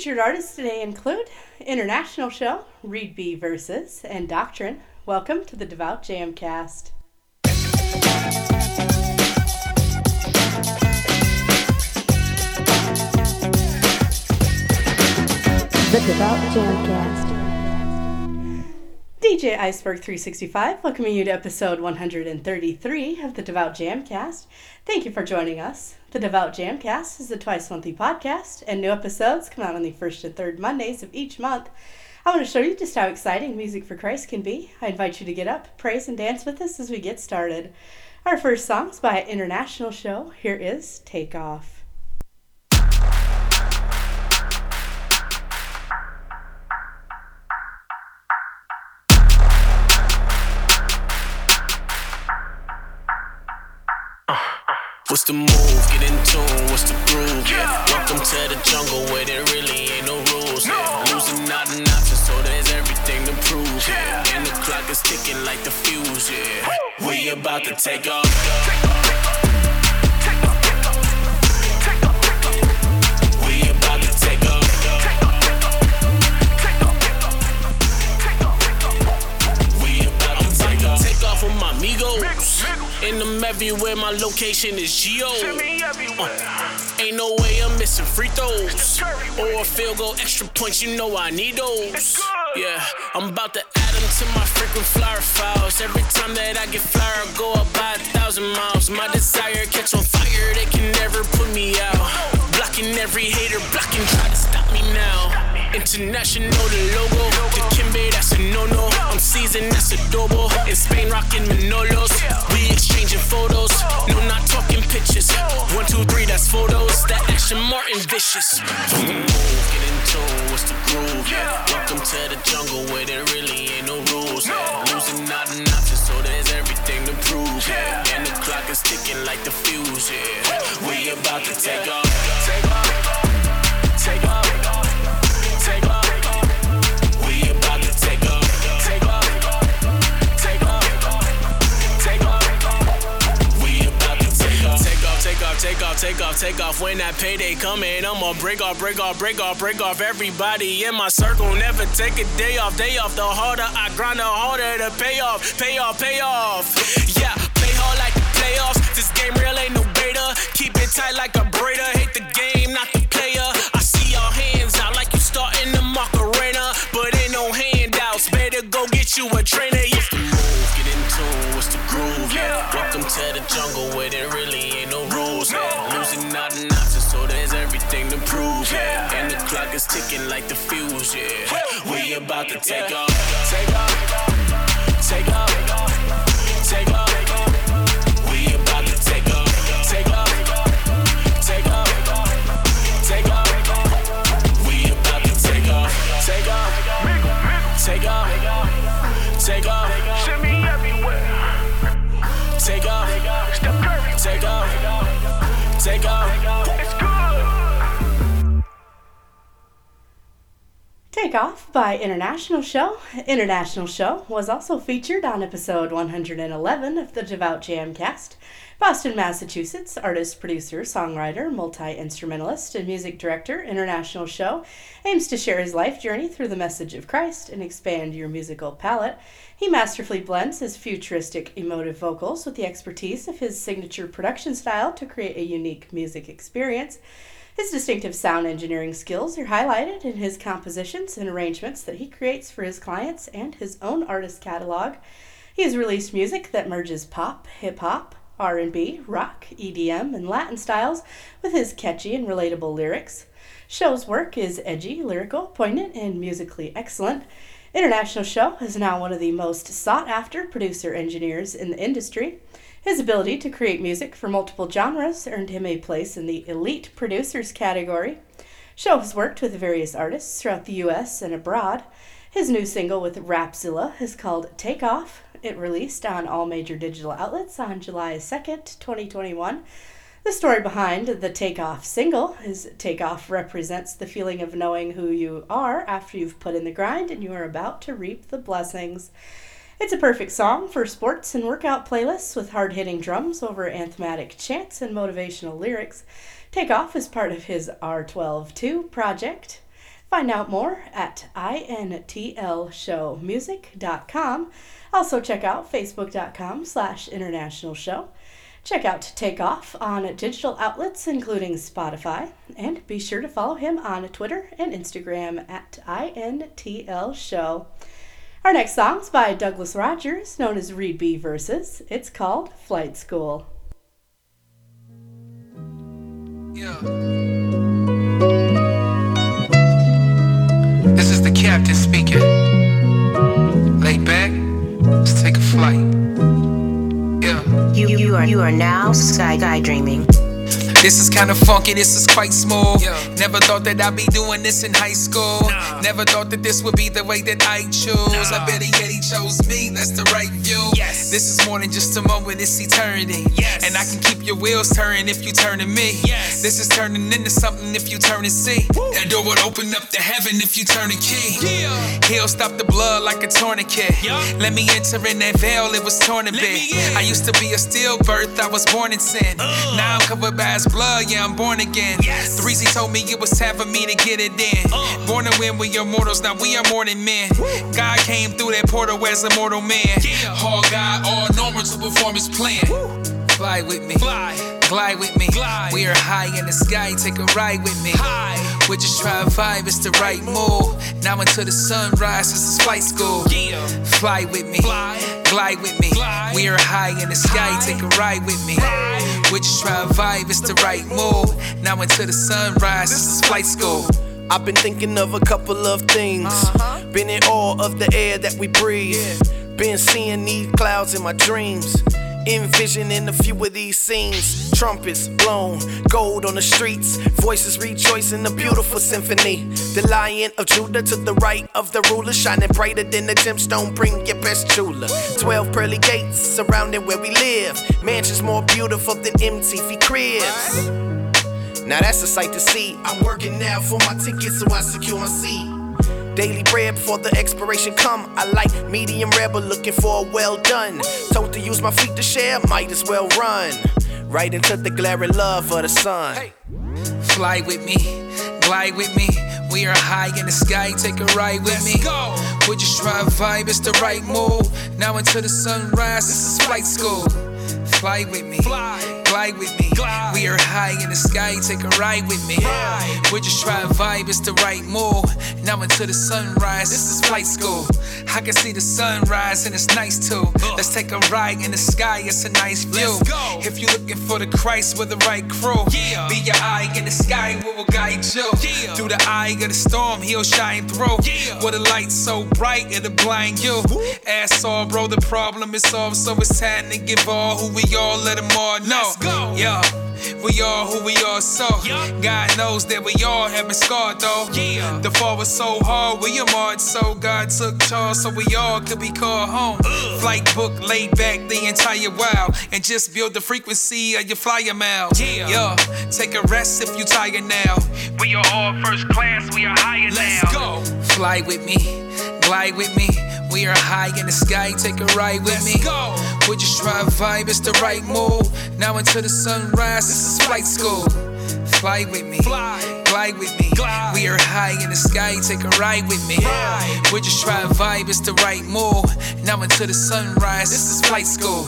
Featured artists today include International Show, Read B. Verses, and Doctrinn. Welcome to the Devout Jamcast. The Devout Jamcast. DJ Iceberg 365 welcoming you to episode 133 of the Devout Jamcast. Thank you for joining us. The Devout Jamcast is a twice monthly podcast, and new episodes come out on the first and third Mondays of each month. I want to show you just how exciting music for Christ can be. I invite you to get up, praise, and dance with us as we get started. Our first song is by International Show. Here is Take Off. What's the move? Get in tune. What's the groove? Yeah. Welcome to the jungle where there really ain't no rules. Yeah. Losing not an option, so there's everything to prove. Yeah. And the clock is ticking like the fuse. Yeah. We about to take off. Everywhere, my location is Geo. Uh, ain't no way I'm missing free throws. Or a field goal, extra points, you know I need those. Yeah, I'm about to add them to my frequent flyer files. Every time that I get flyer, I go up by a thousand miles. My desire catch on fire, they can never put me out. Blocking every hater, blocking, try to stop me now. International, the logo. The Kimbe, that's a no-no. I'm seasoned, that's adobo. In Spain, rocking Manolos. We exchanging photos. No, not talking pictures. One, two, three, that's photos. That action, Martin Vicious. Get in tune. What's the groove? Welcome to the jungle where there really ain't no rules. Losing not an option, so there's everything to prove. And the clock is ticking like the fuse. We about to take off. Take off. Take off, take off. When that payday coming, I'ma break off, break off, break off, break off. Everybody in my circle never take a day off, day off. The harder I grind, the harder the pay off, pay off, pay off. Yeah, play hard like the playoffs. This game real ain't no beta. Keep it tight like a braider. Hate the game, not the player. I see your hands out like you starting the Macarena, but ain't no handouts. Better go get you a trainer. Yeah. What's the move? Get in tune. What's the groove? Yeah. Welcome to the jungle where there really ain't clock is ticking like the fuse. Yeah. We about to take off. Take off. Take off. Take off. We Take Off by International Show. International Show was also featured on episode 111 of the Devout Jamcast. Boston, Massachusetts, artist, producer, songwriter, multi instrumentalist, and music director, International Show aims to share his life journey through the message of Christ and expand your musical palette. He masterfully blends his futuristic, emotive vocals with the expertise of his signature production style to create a unique music experience. His distinctive sound engineering skills are highlighted in his compositions and arrangements that he creates for his clients and his own artist catalog. He has released music that merges pop, hip hop, R&B, rock, EDM, and Latin styles with his catchy and relatable lyrics. Show's work is edgy, lyrical, poignant, and musically excellent. International Show is now one of the most sought after producer engineers in the industry. His ability to create music for multiple genres earned him a place in the elite producers category. Show has worked with various artists throughout the US and abroad. His new single with Rapzilla is called Take Off. It released on all major digital outlets on July 2nd, 2021. The story behind the Takeoff single is Takeoff represents the feeling of knowing who you are after you've put in the grind and you are about to reap the blessings. It's a perfect song for sports and workout playlists with hard hitting drums over anthematic chants and motivational lyrics. Takeoff is part of his R12 2 project. Find out more at intlshowmusic.com. Also check out facebook.com slash international show. Check out Takeoff on digital outlets including Spotify, and be sure to follow him on Twitter and Instagram at INTL Show. Our next song's by Douglas Rogers, known as Read B Verses. It's called Flight School. Yeah. This is the captain speaking. Lay back, let's take a flight. Yeah. You, you are you are now sky sky dreaming. This is kinda funky, this is quite smooth. Never thought that I'd be doing this in high school. Never thought that this would be the way that I choose. I bet yet he chose me, that's the right view. Yes. This is more than just a moment, it's eternity. Yes. And I can keep your wheels turning if you turn to me. Yes. This is turning into something if you turn and see. That door would open up to heaven if you turn a key. Yeah. He'll stop the blood like a tourniquet. Yeah. Let me enter in that veil, it was torn a bit. I used to be a steel stillbirth, I was born in sin. Now I'm covered by his blood, yeah, I'm born again. Yes. The reason told me it was time for me to get it in. Uh. Born to win, we are mortals, now we are more than men. God came through that portal as a mortal man. Yeah. All God, all normal to perform his plan. Fly with me. Fly. Glide with me. Glide. We are high in the sky, take a ride with me. High. We just try vibe, it's the right move. Now until the sunrise, this is flight school. Yeah. Fly with me. Fly. Glide with me. Glide. We are high in the sky, High. take a ride with me. Ride. We just try to vibe, it's the right move. Now until the sunrise, this is flight school. I've been thinking of a couple of things. Uh-huh. Been in awe of the air that we breathe. Been seeing these clouds in my dreams. Envisioning a few of these scenes. Trumpets blown, gold on the streets. Voices rejoicing, a beautiful symphony. The lion of Judah to the right of the ruler, shining brighter than the gemstone. Bring your best jeweler. Twelve pearly gates surrounding where we live. Mansions more beautiful than MTV cribs. Now that's a sight to see. I'm working now for my ticket so I secure my seat. Daily bread before the expiration come. I like medium rare but looking for a well done. Told to use my feet to share, might as well run. Right into the glaring love of the sun. Fly with me, glide with me. We are high in the sky, take a ride with me. go. We just try to vibe, it's the right move. Now until the sunrise, this is flight school. Fly with me, Fly. glide with me. Glide. High in the sky, take a ride with me. Ride. We just try to vibe, it's the right move. Now until the sunrise, this is flight school. I can see the sunrise and it's nice too. Let's take a ride in the sky, it's a nice view. If you're looking for the Christ with the right crew, be your eye in the sky, we will guide you. Through the eye of the storm, he'll shine through. With a light so bright, it'll blind you. Ask all, bro, the problem is solved, so it's time to give all who we all, let them all know. Let's go. Yeah. We are who we are, so. God knows that we all have been scarred, though. Yeah. The fall was so hard, we are marred, so God took charge, so we all could be called home. Flight book, laid back the entire while, and just build the frequency of your flyer miles. Yeah. yeah. Take a rest if you tired now. We are all first class, we are higher Let's now. go. Fly with me, glide with me. We are high in the sky, take a ride with Let's me. go. We just try to vibe, it's the right move. Now until the sunrise, this is flight school. Fly with me, Fly. glide with me. Glide. We are high in the sky, take a ride with me. We just try to vibe, it's the right move. Now until the sunrise, this is flight school.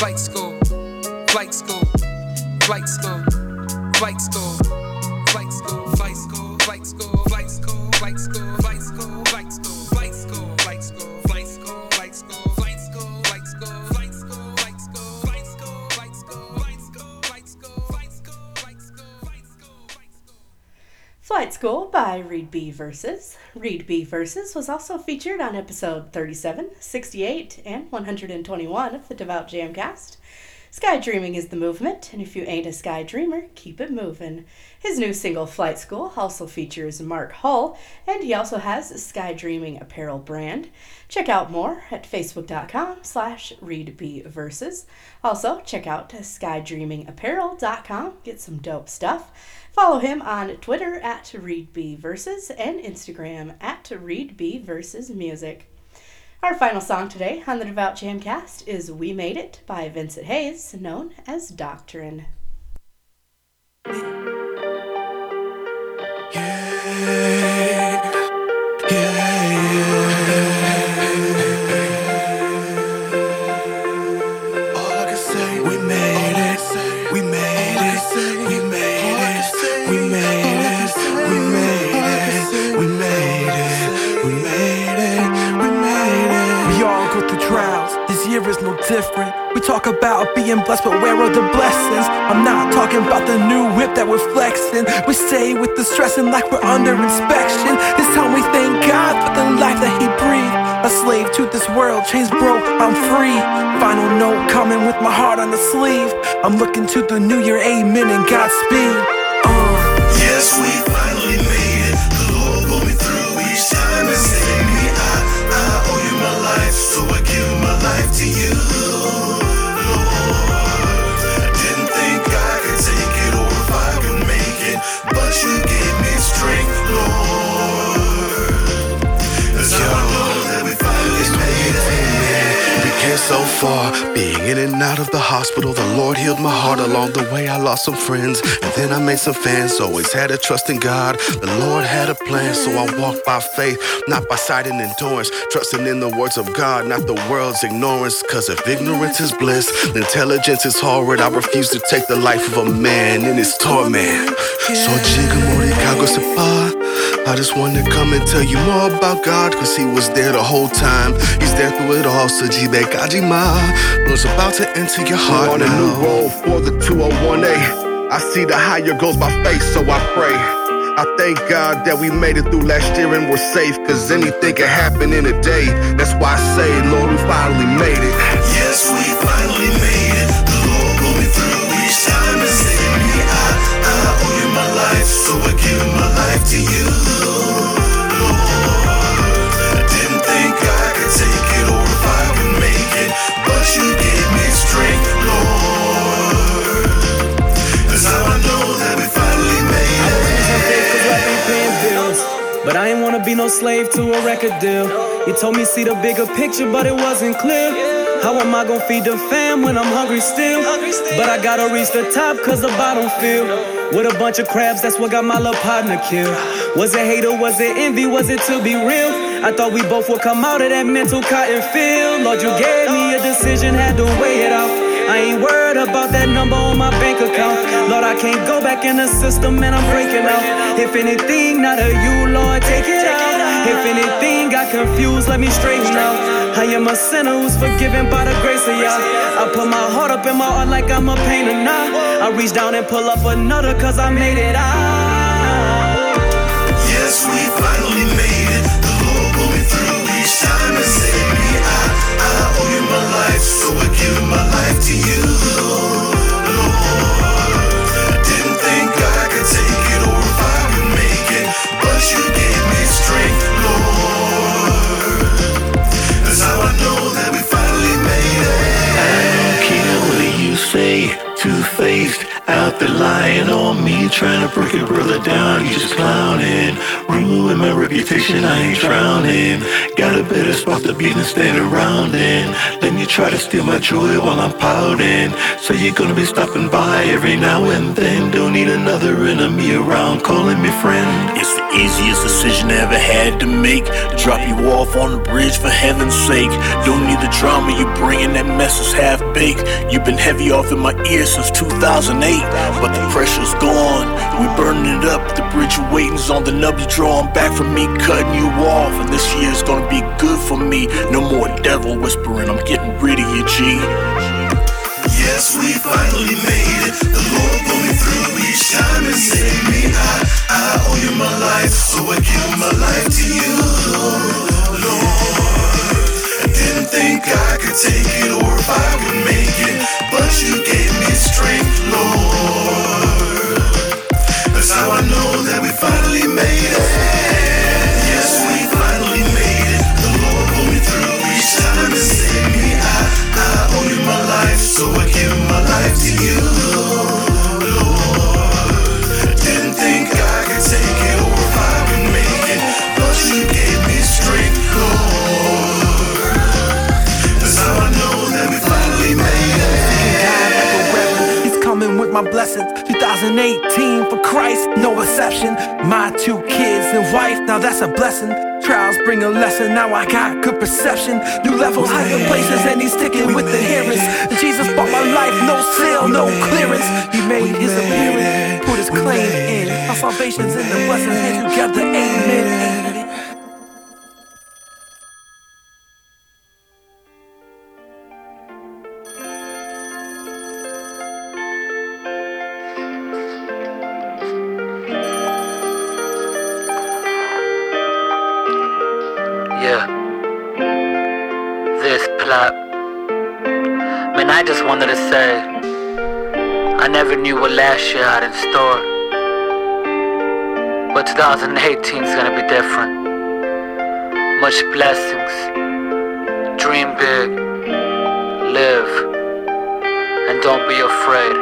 Flight school, flight school, flight school, flight school, flight School by Read B. Verses. Read B. Verses was also featured on episode 37, 68, and 121 of the Devout Jamcast. Sky Dreaming is the movement, and if you ain't a sky dreamer, keep it moving. His new single, Flight School, also features Mark Hull, and he also has a Sky Dreaming apparel brand. Check out more at facebook.com slash readbverses. Also, check out skydreamingapparel.com, get some dope stuff. Follow him on Twitter at ReadBVerses and Instagram at ReadBVersesMusic. Our final song today on the Devout Jamcast is We Made It by Vincent Hayes, known as Doctrinn. About being blessed, but where are the blessings? I'm not talking about the new whip that we're flexing. We stay with the stressing like we're under inspection. This time we thank God for the life that He breathed. A slave to this world, chains broke, I'm free. Final note coming with my heart on the sleeve. I'm looking to the new year, amen, and Godspeed. So far, being in and out of the hospital. The Lord healed my heart along the way. I lost some friends, and then I made some fans. Always had a trust in God. The Lord had a plan, so I walked by faith, not by sight and endurance. Trusting in the words of God, not the world's ignorance. Cause if ignorance is bliss, intelligence is horrid. I refuse to take the life of a man in his torment. So Jigamori Kagosepa. I just wanted to come and tell you more about God, cause he was there the whole time. He's there through it all, so Jibe Kajima was about to enter your heart. on a new road for the 201A. I see the higher goals by faith, so I pray. I thank God that we made it through last year and we're safe, cause anything can happen in a day. That's why I say, Lord, we finally made it. Yes, we finally made it. So I give my life to you. Lord, I didn't think I could take it or if I could make it, but you gave me strength, Lord. That's how I know that we finally made it. paying bills. But I ain't wanna be no slave to a record deal. You told me see the bigger picture, but it wasn't clear. How am I gonna feed the fam when I'm hungry still? But I gotta reach the top cause the bottom feel. With a bunch of crabs, that's what got my little partner killed. Was it hate or was it envy? Was it to be real? I thought we both would come out of that mental cotton field. Lord, you gave me a decision, had to weigh it out. I ain't worried about that number on my bank account. Lord, I can't go back in the system and I'm breaking out. If anything, not of you, Lord, take it out. If anything got confused, let me straighten out. I am a sinner who's forgiven by the grace of Yah. I put my heart up in my heart like I'm a painter now. I reach down and pull up another cause I made it out. Yes, we finally made it. The Lord pulled me through each time and saved me. I, I owe you my life, so I give my life to you. Say, two-faced, out there lying on me, trying to break a brother down. You just clowning, ruin my reputation. I ain't drowning. Got a better spot to be than stand around in. Then you try to steal my joy while I'm pouting. So you're gonna be stopping by every now and then. Don't need another enemy around calling me friend. It's the easiest decision I ever had to make. Drop you off on the bridge for heaven's sake. Don't need the drama you bringing, that mess is half baked. You've been heavy off in my ear since 2008, but the pressure's gone. We burning it up. The bridge waiting's on the nub. You drawing back from me, cutting you off. And this year's gonna be good for me. No more devil whispering. I'm getting rid of you, G. Yes, we finally made it. The Lord pulled me through each time and saved me. I, I owe you my life, so I give my life to you, Lord. I didn't think I could take it or if I could make it, but you gave me strength, Lord. Know that we finally made it. Yes, we finally made it. The Lord pulled me through each time and saved me. I, I owe you my life, so I give my life to you, 2018 for Christ, no exception. My two kids and wife, now that's a blessing. Trials bring a lesson, now I got good perception. New levels, higher places, and he's sticking with the hearers. Jesus bought my life, no sale, no clearance. He made his appearance, put his claim in. Our salvation's in the blessings, and together, amen. Never knew what last year had in store. But 2018 is gonna be different. Much blessings. Dream big. Live. And don't be afraid.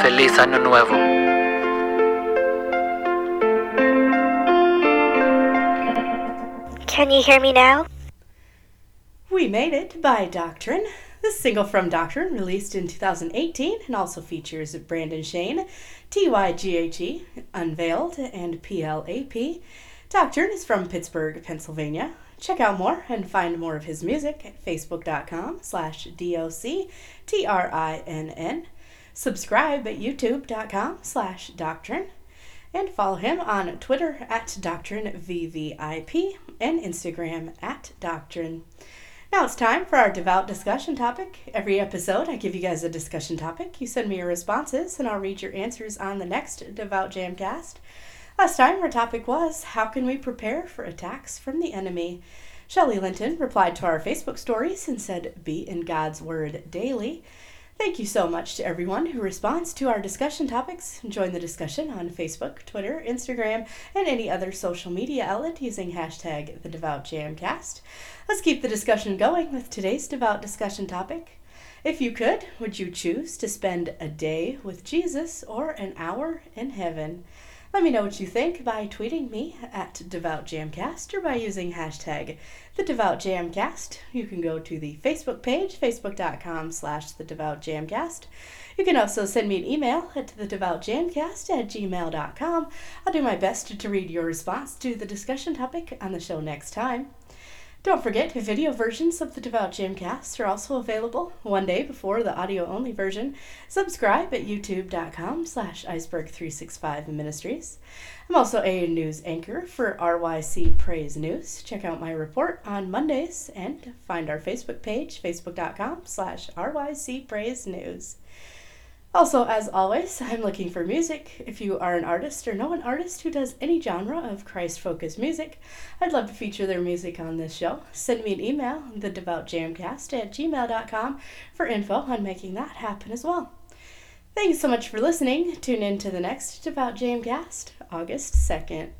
Feliz Año Nuevo. Can you hear me now? We Made It by Doctrinn. This single from Doctrinn, released in 2018, and also features Brandon Shane, TYGHE, Unveiled, and PLAP. Doctrinn is from Pittsburgh, Pennsylvania. Check out more and find more of his music at facebook.com slash D-O-C-T-R-I-N-N. Subscribe at youtube.com slash doctrine. And follow him on Twitter at DoctrineVVIP and Instagram at Doctrinn. Now it's time for our devout discussion topic. Every episode, I give you guys a discussion topic. You send me your responses, and I'll read your answers on the next Devout Jamcast. Last time, our topic was How can we prepare for attacks from the enemy? Shelley Linton replied to our Facebook stories and said, Be in God's Word daily. Thank you so much to everyone who responds to our discussion topics. Join the discussion on Facebook, Twitter, Instagram, and any other social media outlet using hashtag TheDevoutJamcast. Let's keep the discussion going with today's devout discussion topic. If you could, would you choose to spend a day with Jesus or an hour in heaven? Let me know what you think by tweeting me at DevoutJamcast or by using hashtag the. You can go to the Facebook page, facebook.com slash the. You can also send me an email at thedevoutjamcast at gmail.com. I'll do my best to read your response to the discussion topic on the show next time. Don't forget, video versions of the Devout Jamcast are also available one day before the audio-only version. Subscribe at youtube.com slash iceberg365 ministries. I'm also a news anchor for RYC Praise News. Check out my report on Mondays and find our Facebook page, facebook.com slash RYC Praise News. Also, as always, I'm looking for music. If you are an artist or know an artist who does any genre of Christ focused music, I'd love to feature their music on this show. Send me an email, thedevoutjamcast at gmail.com, for info on making that happen as well. Thanks so much for listening. Tune in to the next Devout Jamcast, August 2nd.